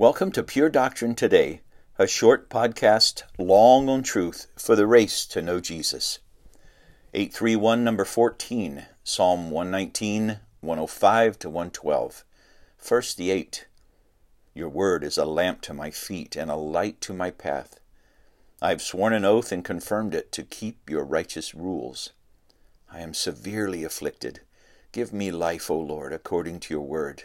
Welcome to Pure Doctrine Today, a short podcast long on truth for the race to know Jesus. 831 number 14, Psalm 119, 105 to 112. First the 8. Your word is a lamp to my feet and a light to my path. I have sworn an oath and confirmed it to keep your righteous rules. I am severely afflicted. Give me life, O Lord, according to your word.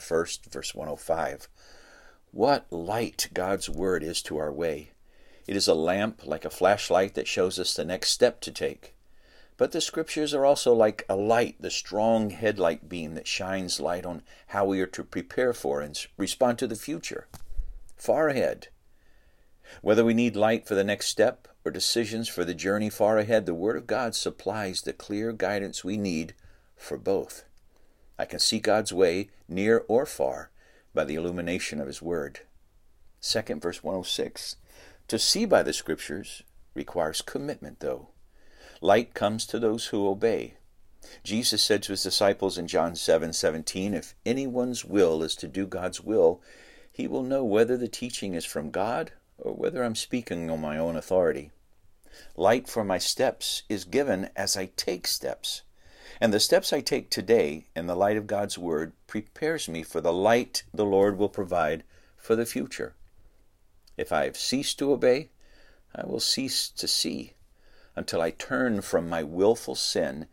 First, verse 105. What light God's Word is to our way! It is a lamp like a flashlight that shows us the next step to take. But the Scriptures are also like a light, the strong headlight beam that shines light on how we are to prepare for and respond to the future, far ahead. Whether we need light for the next step or decisions for the journey far ahead, the Word of God supplies the clear guidance we need for both. I can see God's way, near or far, by the illumination of His Word. Second, verse 106. To see by the Scriptures requires commitment, though. Light comes to those who obey. Jesus said to his disciples in John 7 17, If anyone's will is to do God's will, he will know whether the teaching is from God or whether I'm speaking on my own authority. Light for my steps is given as I take steps. And the steps I take today in the light of God's Word prepares me for the light the Lord will provide for the future. If I have ceased to obey, I will cease to see until I turn from my willful sin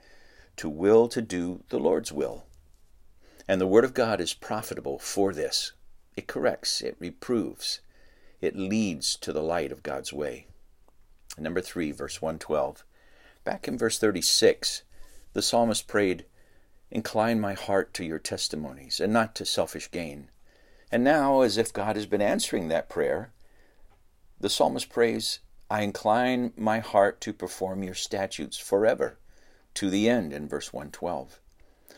to will to do the Lord's will. And the Word of God is profitable for this. It corrects, it reproves, it leads to the light of God's way. Number 3, verse 112. Back in verse 36, the psalmist prayed, Incline my heart to your testimonies, and not to selfish gain. And now, as if God has been answering that prayer, the psalmist prays, I incline my heart to perform your statutes forever, to the end, in verse 112.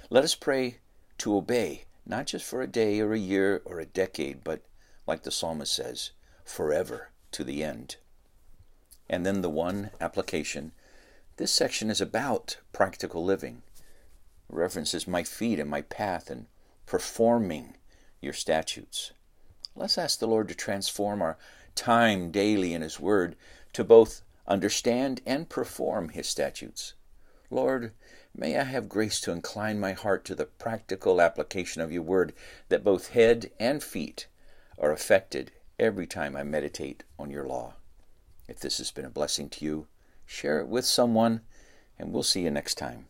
Let us pray to obey, not just for a day or a year or a decade, but, like the psalmist says, forever, to the end. And then the one application this section is about practical living. It references my feet and my path and performing your statutes. Let's ask the Lord to transform our time daily in His Word to both understand and perform His statutes. Lord, may I have grace to incline my heart to the practical application of your Word, that both head and feet are affected every time I meditate on your law. If this has been a blessing to you, share it with someone, and we'll see you next time.